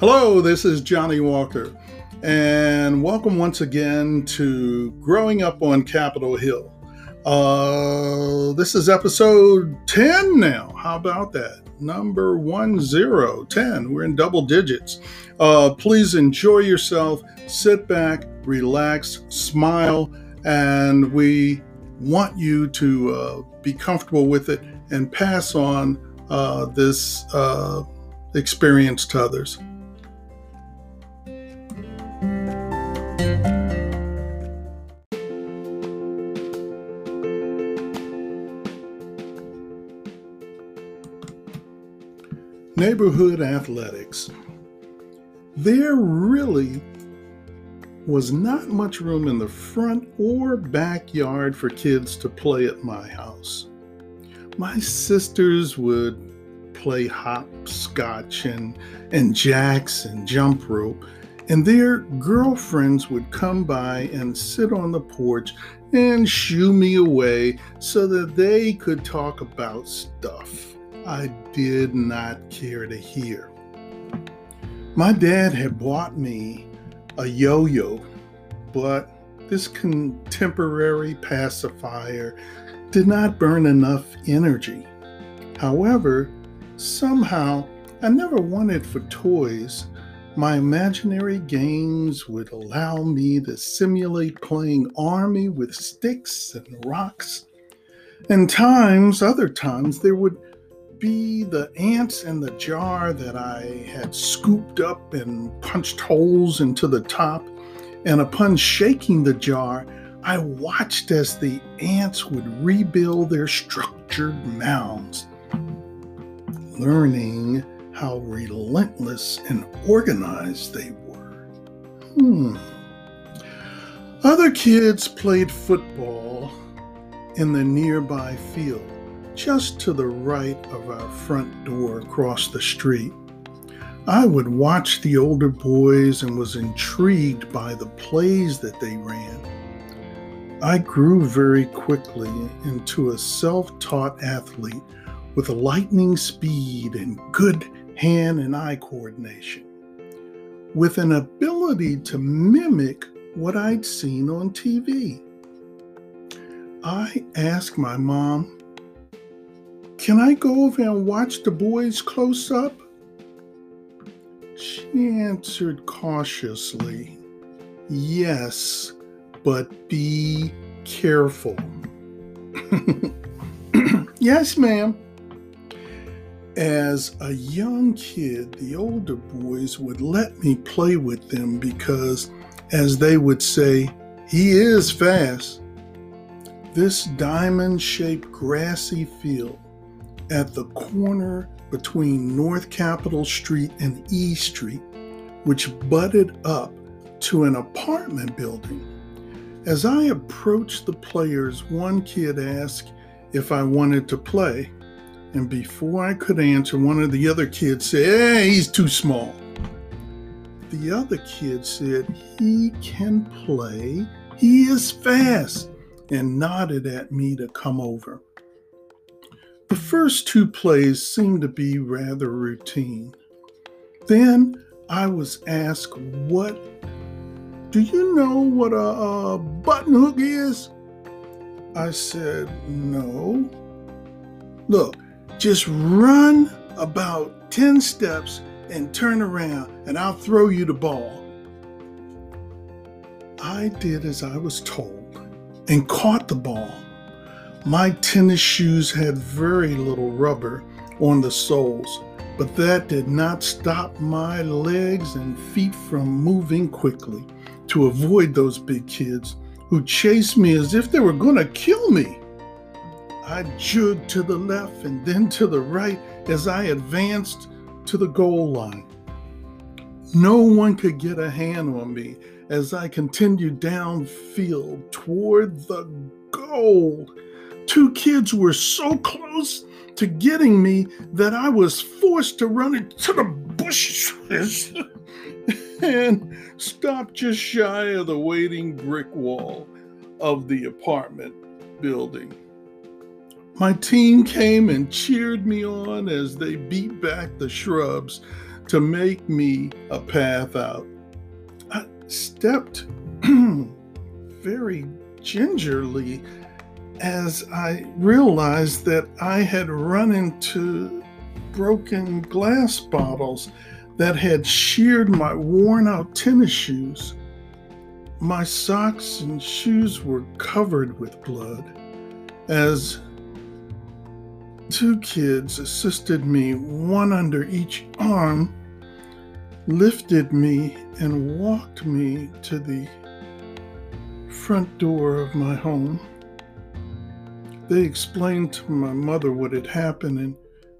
Hello, this is Johnny Walker, and welcome once again to Growing Up on Capitol Hill. Uh, this is episode 10 now. How about that? Number 1010. We're in double digits. Uh, please enjoy yourself, sit back, relax, smile, and we want you to uh, be comfortable with it and pass on uh, this uh, experience to others. Neighborhood athletics. There really was not much room in the front or backyard for kids to play at my house. My sisters would play hopscotch and, and jacks and jump rope, and their girlfriends would come by and sit on the porch and shoo me away so that they could talk about stuff. I did not care to hear. My dad had bought me a yo yo, but this contemporary pacifier did not burn enough energy. However, somehow I never wanted for toys. My imaginary games would allow me to simulate playing army with sticks and rocks. And times, other times, there would be the ants in the jar that I had scooped up and punched holes into the top. And upon shaking the jar, I watched as the ants would rebuild their structured mounds, learning how relentless and organized they were. Hmm. Other kids played football in the nearby field just to the right of our front door across the street. I would watch the older boys and was intrigued by the plays that they ran. I grew very quickly into a self taught athlete with lightning speed and good hand and eye coordination, with an ability to mimic what I'd seen on TV. I asked my mom can I go over and watch the boys close up? She answered cautiously, Yes, but be careful. yes, ma'am. As a young kid, the older boys would let me play with them because, as they would say, he is fast. This diamond shaped grassy field at the corner between North Capitol Street and E Street, which butted up to an apartment building. As I approached the players, one kid asked if I wanted to play, and before I could answer, one of the other kids said, Hey, he's too small. The other kid said, He can play, he is fast, and nodded at me to come over. The first two plays seemed to be rather routine. Then I was asked, What do you know what a, a button hook is? I said, No. Look, just run about 10 steps and turn around, and I'll throw you the ball. I did as I was told and caught the ball. My tennis shoes had very little rubber on the soles, but that did not stop my legs and feet from moving quickly to avoid those big kids who chased me as if they were going to kill me. I jogged to the left and then to the right as I advanced to the goal line. No one could get a hand on me as I continued downfield toward the goal two kids were so close to getting me that I was forced to run into the bushes and stop just shy of the waiting brick wall of the apartment building. My team came and cheered me on as they beat back the shrubs to make me a path out. I stepped very gingerly as I realized that I had run into broken glass bottles that had sheared my worn out tennis shoes. My socks and shoes were covered with blood as two kids assisted me, one under each arm, lifted me, and walked me to the front door of my home. They explained to my mother what had happened, and,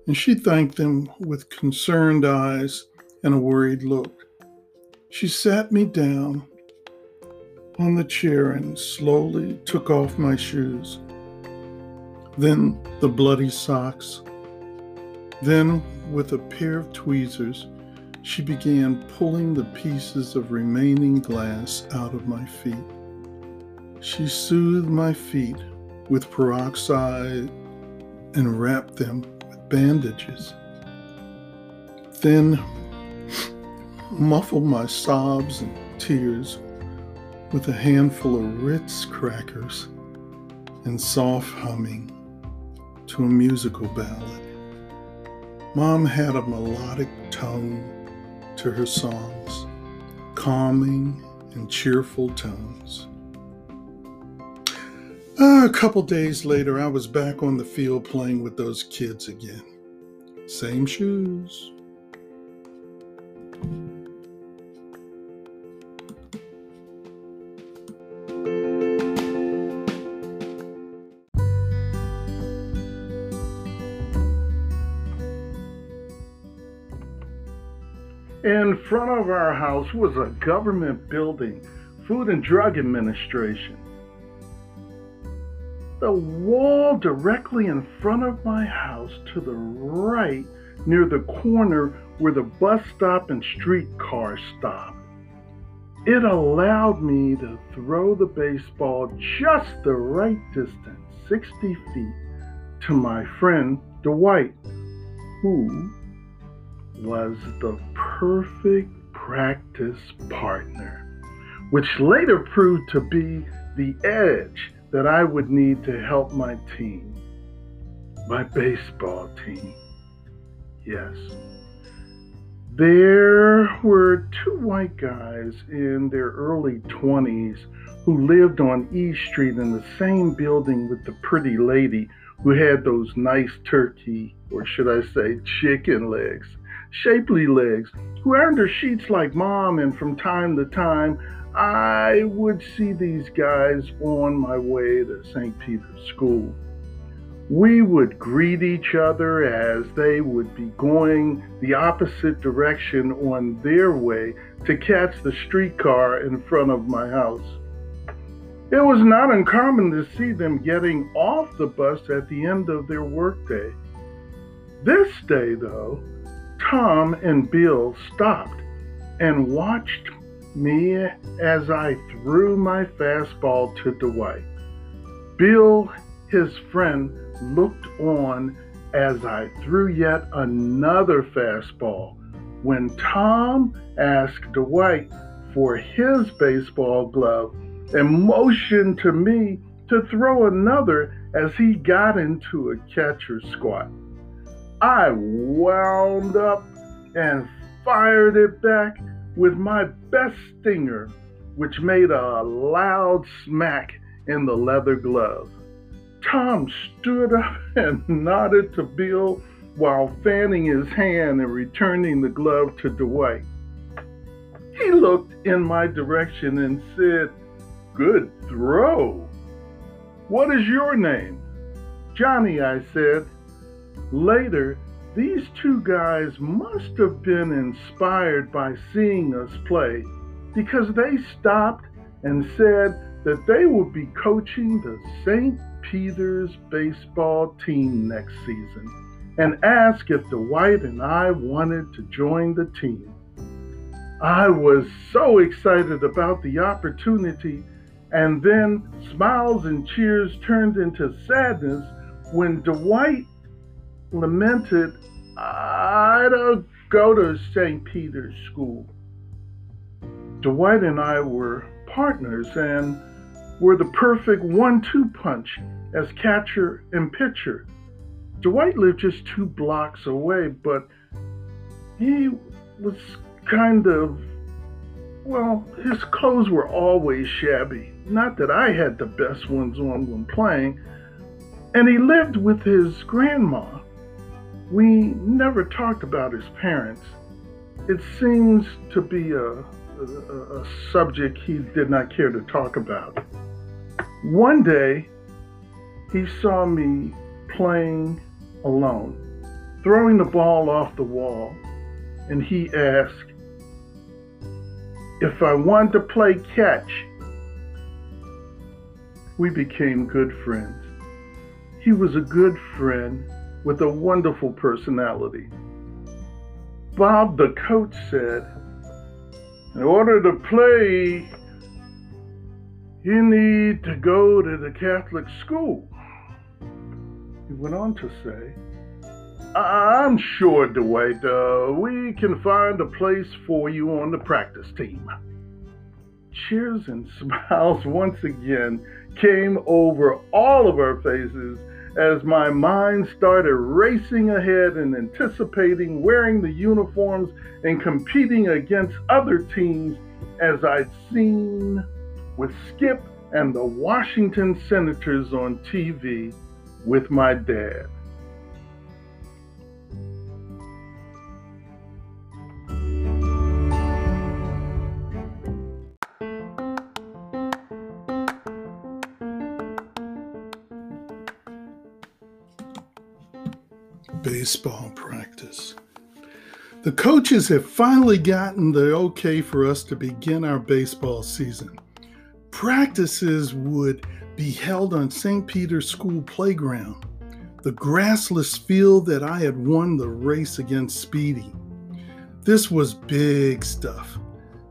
and she thanked them with concerned eyes and a worried look. She sat me down on the chair and slowly took off my shoes. Then the bloody socks. Then, with a pair of tweezers, she began pulling the pieces of remaining glass out of my feet. She soothed my feet with peroxide and wrapped them with bandages. Then muffled my sobs and tears with a handful of Ritz crackers and soft humming to a musical ballad. Mom had a melodic tone to her songs, calming and cheerful tones. Uh, a couple days later, I was back on the field playing with those kids again. Same shoes. In front of our house was a government building, Food and Drug Administration. The wall directly in front of my house to the right, near the corner where the bus stop and streetcar stop. It allowed me to throw the baseball just the right distance, 60 feet, to my friend Dwight, who was the perfect practice partner, which later proved to be the edge that I would need to help my team, my baseball team. Yes. There were two white guys in their early 20s who lived on E Street in the same building with the pretty lady who had those nice turkey, or should I say, chicken legs, shapely legs, who earned her sheets like mom, and from time to time, I would see these guys on my way to St. Peter's School. We would greet each other as they would be going the opposite direction on their way to catch the streetcar in front of my house. It was not uncommon to see them getting off the bus at the end of their workday. This day, though, Tom and Bill stopped and watched me as I threw my fastball to Dwight. Bill, his friend, looked on as I threw yet another fastball when Tom asked Dwight for his baseball glove and motioned to me to throw another as he got into a catcher's squat. I wound up and fired it back with my best stinger, which made a loud smack in the leather glove. Tom stood up and nodded to Bill while fanning his hand and returning the glove to Dwight. He looked in my direction and said, Good throw. What is your name? Johnny, I said. Later, these two guys must have been inspired by seeing us play because they stopped and said that they would be coaching the St. Peter's baseball team next season and asked if Dwight and I wanted to join the team. I was so excited about the opportunity, and then smiles and cheers turned into sadness when Dwight lamented, I don't go to St. Peter's School. Dwight and I were partners and were the perfect one two punch as catcher and pitcher. Dwight lived just two blocks away, but he was kind of, well, his clothes were always shabby. Not that I had the best ones on when playing. And he lived with his grandma. We never talked about his parents. It seems to be a, a, a subject he did not care to talk about. One day, he saw me playing alone, throwing the ball off the wall, and he asked if I wanted to play catch. We became good friends. He was a good friend with a wonderful personality. Bob, the coach, said, In order to play, you need to go to the Catholic school. He went on to say, I'm sure, Dwight, uh, we can find a place for you on the practice team. Cheers and smiles once again came over all of our faces as my mind started racing ahead and anticipating wearing the uniforms and competing against other teams as I'd seen with Skip and the Washington Senators on TV with my dad. Baseball practice. The coaches have finally gotten the okay for us to begin our baseball season. Practices would be held on St. Peter's School playground, the grassless field that I had won the race against Speedy. This was big stuff.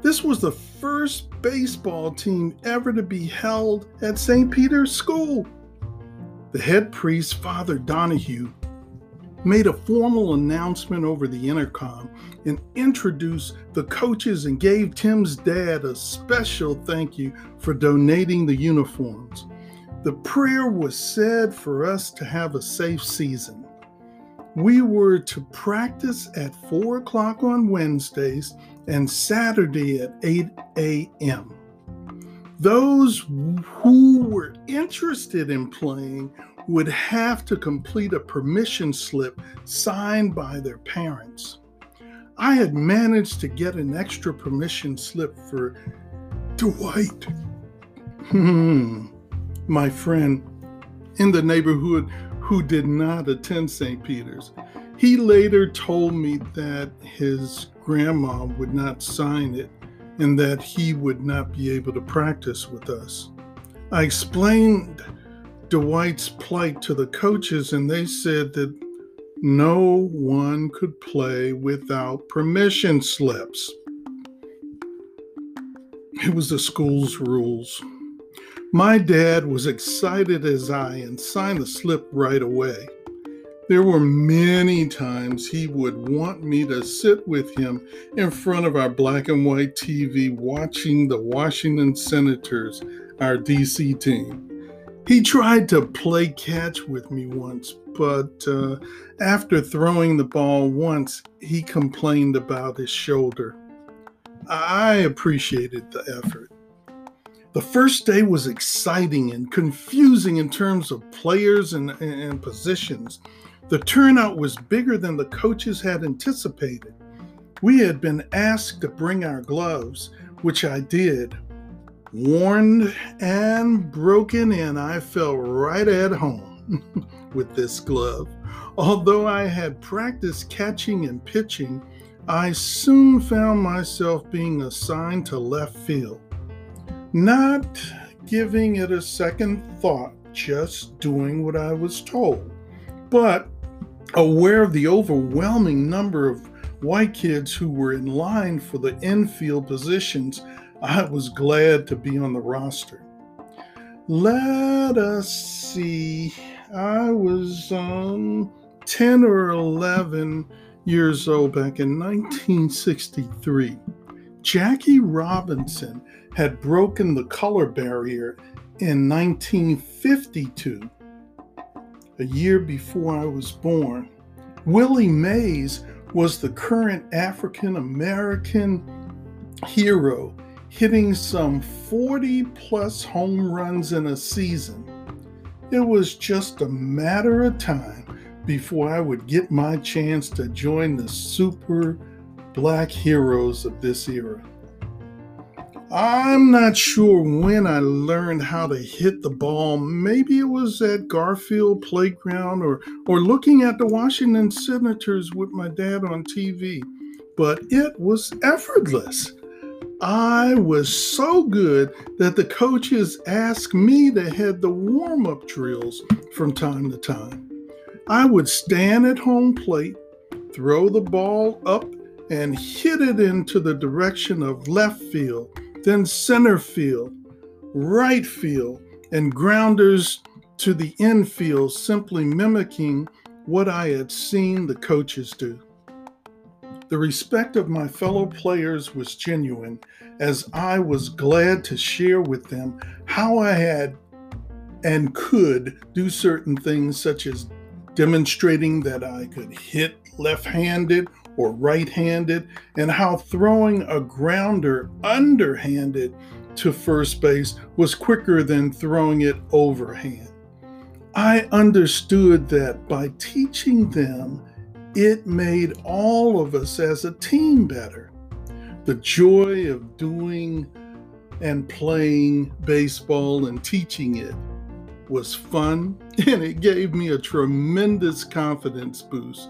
This was the first baseball team ever to be held at St. Peter's School. The head priest, Father Donahue, made a formal announcement over the intercom and introduced the coaches and gave Tim's dad a special thank you for donating the uniforms. The prayer was said for us to have a safe season. We were to practice at 4 o'clock on Wednesdays and Saturday at 8 a.m. Those who were interested in playing would have to complete a permission slip signed by their parents. I had managed to get an extra permission slip for Dwight, hmm, my friend in the neighborhood who did not attend St. Peter's. He later told me that his grandma would not sign it and that he would not be able to practice with us. I explained Dwight's plight to the coaches, and they said that no one could play without permission slips. It was the school's rules. My dad was excited as I and signed the slip right away. There were many times he would want me to sit with him in front of our black and white TV watching the Washington Senators, our DC team. He tried to play catch with me once, but uh, after throwing the ball once, he complained about his shoulder. I appreciated the effort. The first day was exciting and confusing in terms of players and, and positions. The turnout was bigger than the coaches had anticipated. We had been asked to bring our gloves, which I did, Worn and broken in, I felt right at home with this glove. Although I had practiced catching and pitching, I soon found myself being assigned to left field. Not giving it a second thought, just doing what I was told. But aware of the overwhelming number of white kids who were in line for the infield positions, I was glad to be on the roster. Let us see. I was um, 10 or 11 years old back in 1963. Jackie Robinson had broken the color barrier in 1952, a year before I was born. Willie Mays was the current African American hero, hitting some 40 plus home runs in a season. It was just a matter of time before I would get my chance to join the super black heroes of this era. I'm not sure when I learned how to hit the ball. Maybe it was at Garfield Playground or, or looking at the Washington Senators with my dad on TV, but it was effortless. I was so good that the coaches asked me to head the warm up drills from time to time. I would stand at home plate, throw the ball up, and hit it into the direction of left field, then center field, right field, and grounders to the infield, simply mimicking what I had seen the coaches do. The respect of my fellow players was genuine, as I was glad to share with them how I had and could do certain things, such as demonstrating that I could hit left handed or right handed, and how throwing a grounder underhanded to first base was quicker than throwing it overhand. I understood that by teaching them it made all of us as a team better. The joy of doing and playing baseball and teaching it was fun, and it gave me a tremendous confidence boost.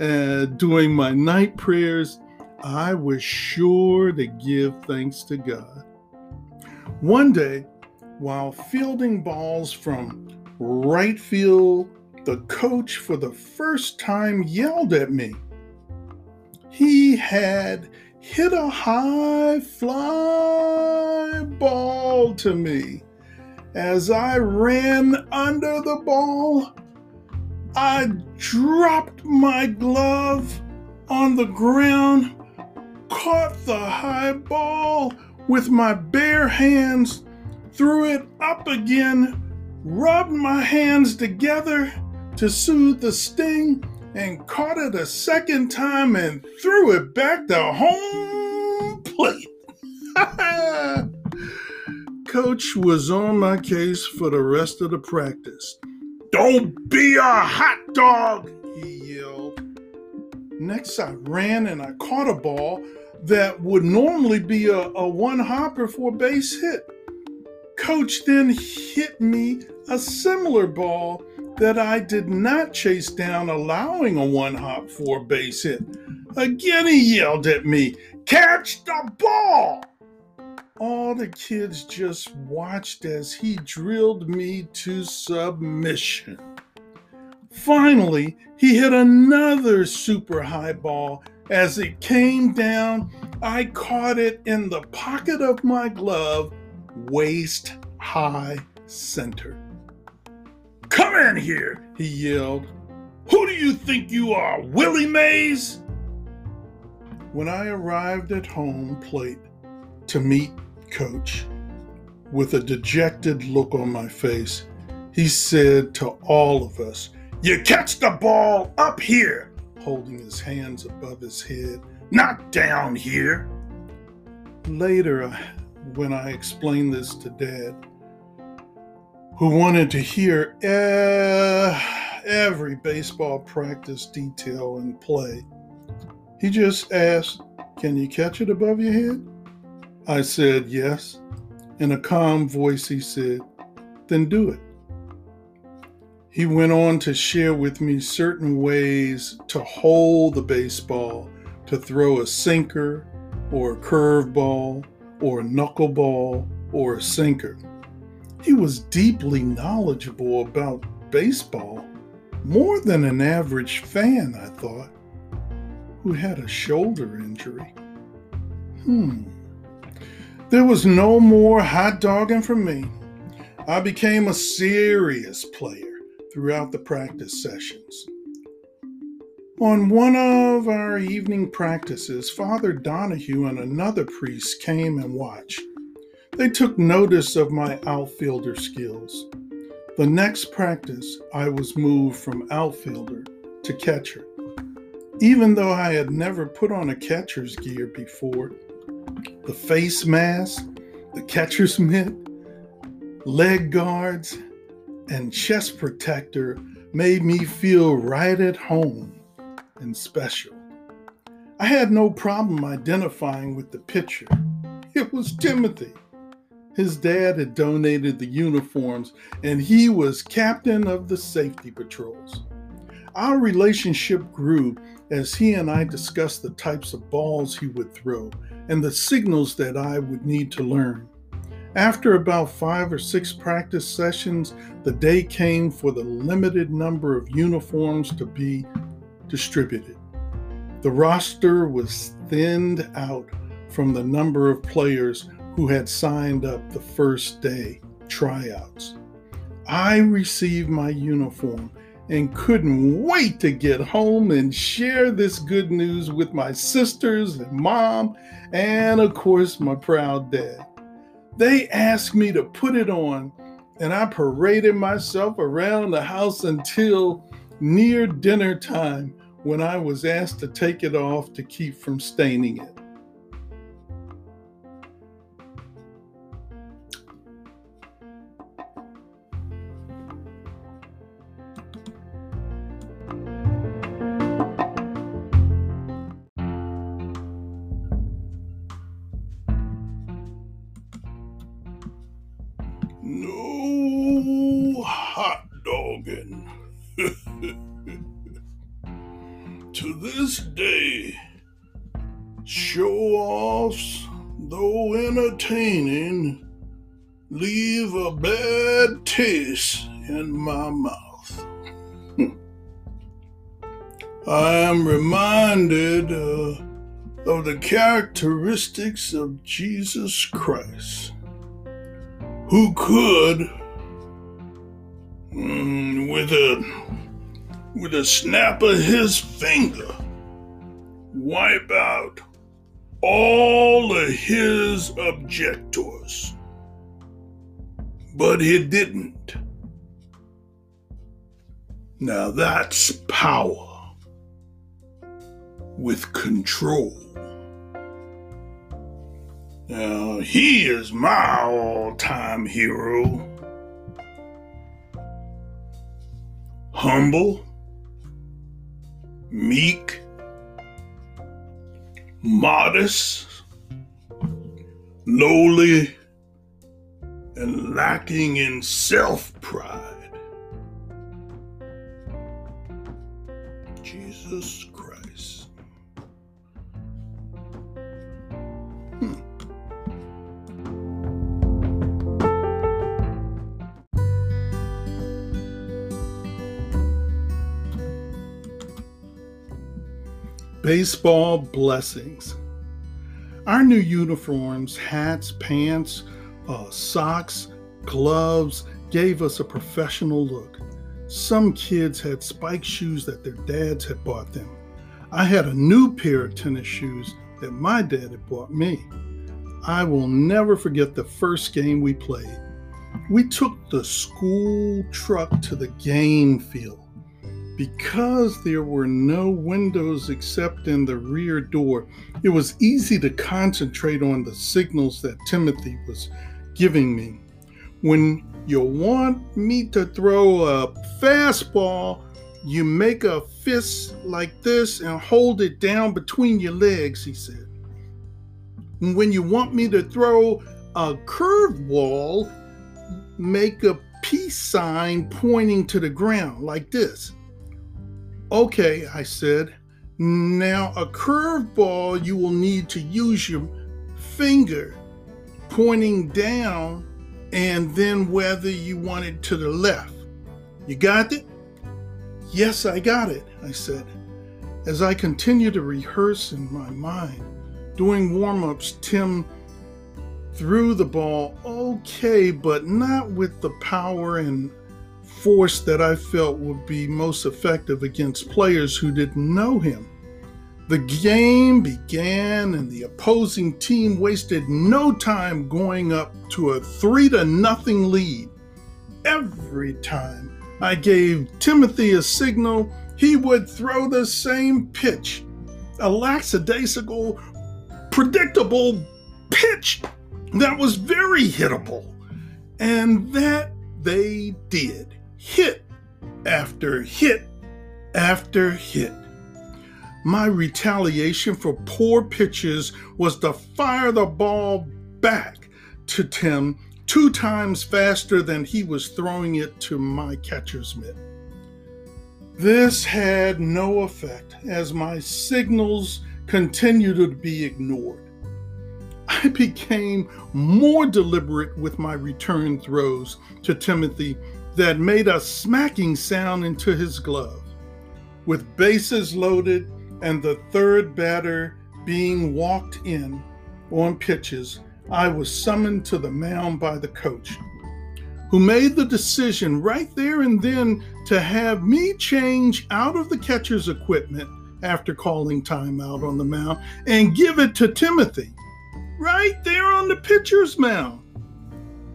Uh, doing my night prayers, I was sure to give thanks to God. One day, while fielding balls from right field the coach for the first time yelled at me. He had hit a high fly ball to me. As I ran under the ball, I dropped my glove on the ground, caught the high ball with my bare hands, threw it up again, rubbed my hands together, to soothe the sting and caught it a second time and threw it back to home plate. Coach was on my case for the rest of the practice. Don't be a hot dog, he yelled. Next, I ran and I caught a ball that would normally be a, a one hopper for a base hit. Coach then hit me a similar ball that I did not chase down, allowing a one hop four base hit. Again, he yelled at me, Catch the ball! All the kids just watched as he drilled me to submission. Finally, he hit another super high ball. As it came down, I caught it in the pocket of my glove, waist high center. Come in here, he yelled. Who do you think you are, Willie Mays? When I arrived at home plate to meet Coach, with a dejected look on my face, he said to all of us, You catch the ball up here, holding his hands above his head, not down here. Later, when I explained this to Dad, who wanted to hear uh, every baseball practice detail and play. He just asked, Can you catch it above your head? I said, Yes. In a calm voice, he said, Then do it. He went on to share with me certain ways to hold the baseball, to throw a sinker or a curveball or a knuckleball or a sinker. He was deeply knowledgeable about baseball, more than an average fan, I thought, who had a shoulder injury. Hmm. There was no more hot dogging for me. I became a serious player throughout the practice sessions. On one of our evening practices, Father Donahue and another priest came and watched. They took notice of my outfielder skills. The next practice, I was moved from outfielder to catcher. Even though I had never put on a catcher's gear before, the face mask, the catcher's mitt, leg guards, and chest protector made me feel right at home and special. I had no problem identifying with the pitcher. It was Timothy. His dad had donated the uniforms, and he was captain of the safety patrols. Our relationship grew as he and I discussed the types of balls he would throw and the signals that I would need to learn. After about five or six practice sessions, the day came for the limited number of uniforms to be distributed. The roster was thinned out from the number of players who had signed up the first day tryouts. I received my uniform and couldn't wait to get home and share this good news with my sisters and mom, and of course, my proud dad. They asked me to put it on, and I paraded myself around the house until near dinner time when I was asked to take it off to keep from staining it. Am reminded uh, of the characteristics of Jesus Christ, who could, mm, with a with a snap of his finger, wipe out all of his objectors. But he didn't. Now that's power with control. Now he is my all time hero. Humble meek, modest, lowly, and lacking in self pride. Baseball blessings. Our new uniforms, hats, pants, uh, socks, gloves gave us a professional look. Some kids had spike shoes that their dads had bought them. I had a new pair of tennis shoes that my dad had bought me. I will never forget the first game we played. We took the school truck to the game field. Because there were no windows except in the rear door, it was easy to concentrate on the signals that Timothy was giving me. When you want me to throw a fastball, you make a fist like this and hold it down between your legs, he said. When you want me to throw a curveball, make a peace sign pointing to the ground like this. Okay, I said. Now, a curveball, you will need to use your finger pointing down and then whether you want it to the left. You got it? Yes, I got it, I said. As I continued to rehearse in my mind, doing warm ups, Tim threw the ball okay, but not with the power and force that I felt would be most effective against players who didn't know him. The game began, and the opposing team wasted no time going up to a three to nothing lead. Every time I gave Timothy a signal, he would throw the same pitch. A lackadaisical, predictable pitch that was very hittable. And that they did. Hit after hit after hit. My retaliation for poor pitches was to fire the ball back to Tim two times faster than he was throwing it to my catcher's mitt. This had no effect as my signals continued to be ignored. I became more deliberate with my return throws to Timothy that made a smacking sound into his glove. With bases loaded and the third batter being walked in on pitches, I was summoned to the mound by the coach, who made the decision right there and then to have me change out of the catcher's equipment after calling timeout on the mound and give it to Timothy right there on the pitcher's mound.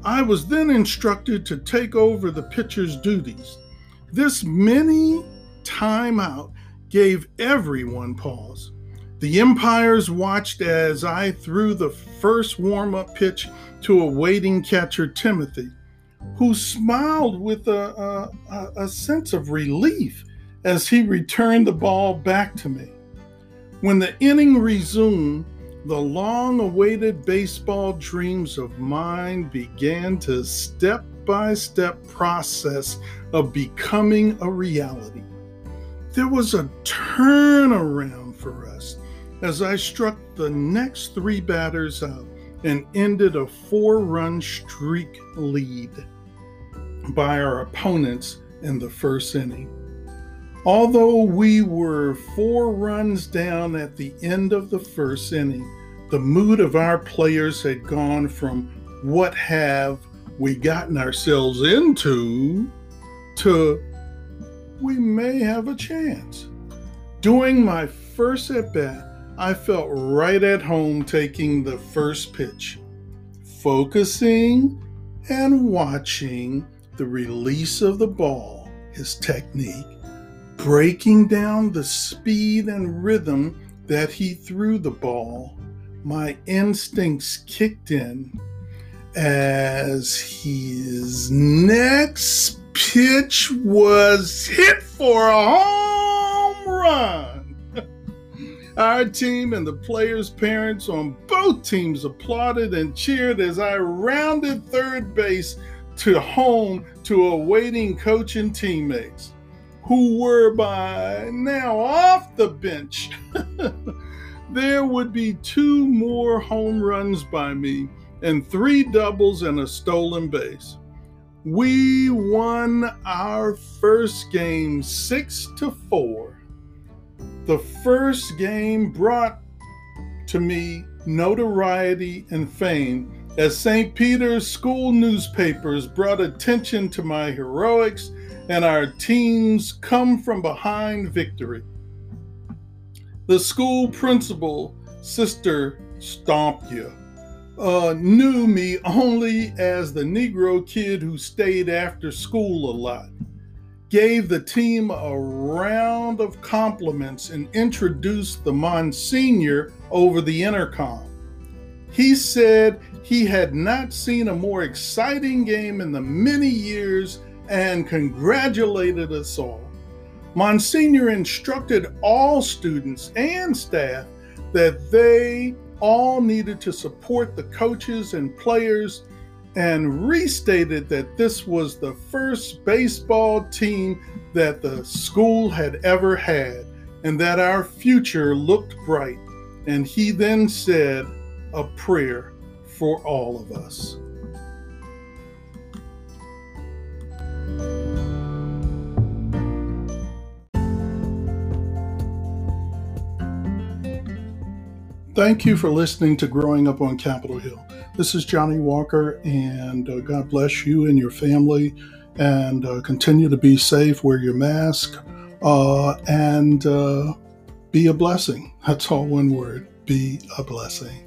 I was then instructed to take over the pitcher's duties. This mini timeout gave everyone pause. The umpires watched as I threw the first warm up pitch to a waiting catcher, Timothy, who smiled with a, a, a, sense of relief as he returned the ball back to me. When the inning resumed, the long awaited baseball dreams of mine began to step by step process of becoming a reality. There was a turnaround for us as I struck the next three batters out and ended a four run streak lead by our opponents in the first inning. Although we were four runs down at the end of the first inning, the mood of our players had gone from what have we gotten ourselves into to we may have a chance. During my first at bat, I felt right at home taking the first pitch, focusing and watching the release of the ball, his technique, breaking down the speed and rhythm that he threw the ball. My instincts kicked in as his next pitch was hit for a home run. Our team and the players' parents on both teams applauded and cheered as I rounded third base to home to awaiting coach and teammates who were by now off the bench. there would be two more home runs by me and three doubles and a stolen base. We won our first game 6 to 4 the first game brought to me notoriety and fame as St. Peter's school newspapers brought attention to my heroics and our team's come from behind victory. The school principal, Sister Stompia, uh, knew me only as the Negro kid who stayed after school a lot gave the team a round of compliments and introduced the Monsignor over the intercom. He said he had not seen a more exciting game in the many years and congratulated us all. Monsignor instructed all students and staff that they all needed to support the coaches and players and restated that this was the first baseball team that the school had ever had and that our future looked bright. And he then said a prayer for all of us. Thank you for listening to Growing Up on Capitol Hill. This is Johnny Walker, and uh, God bless you and your family and uh, continue to be safe, wear your mask, uh, and uh, be a blessing. That's all one word be a blessing.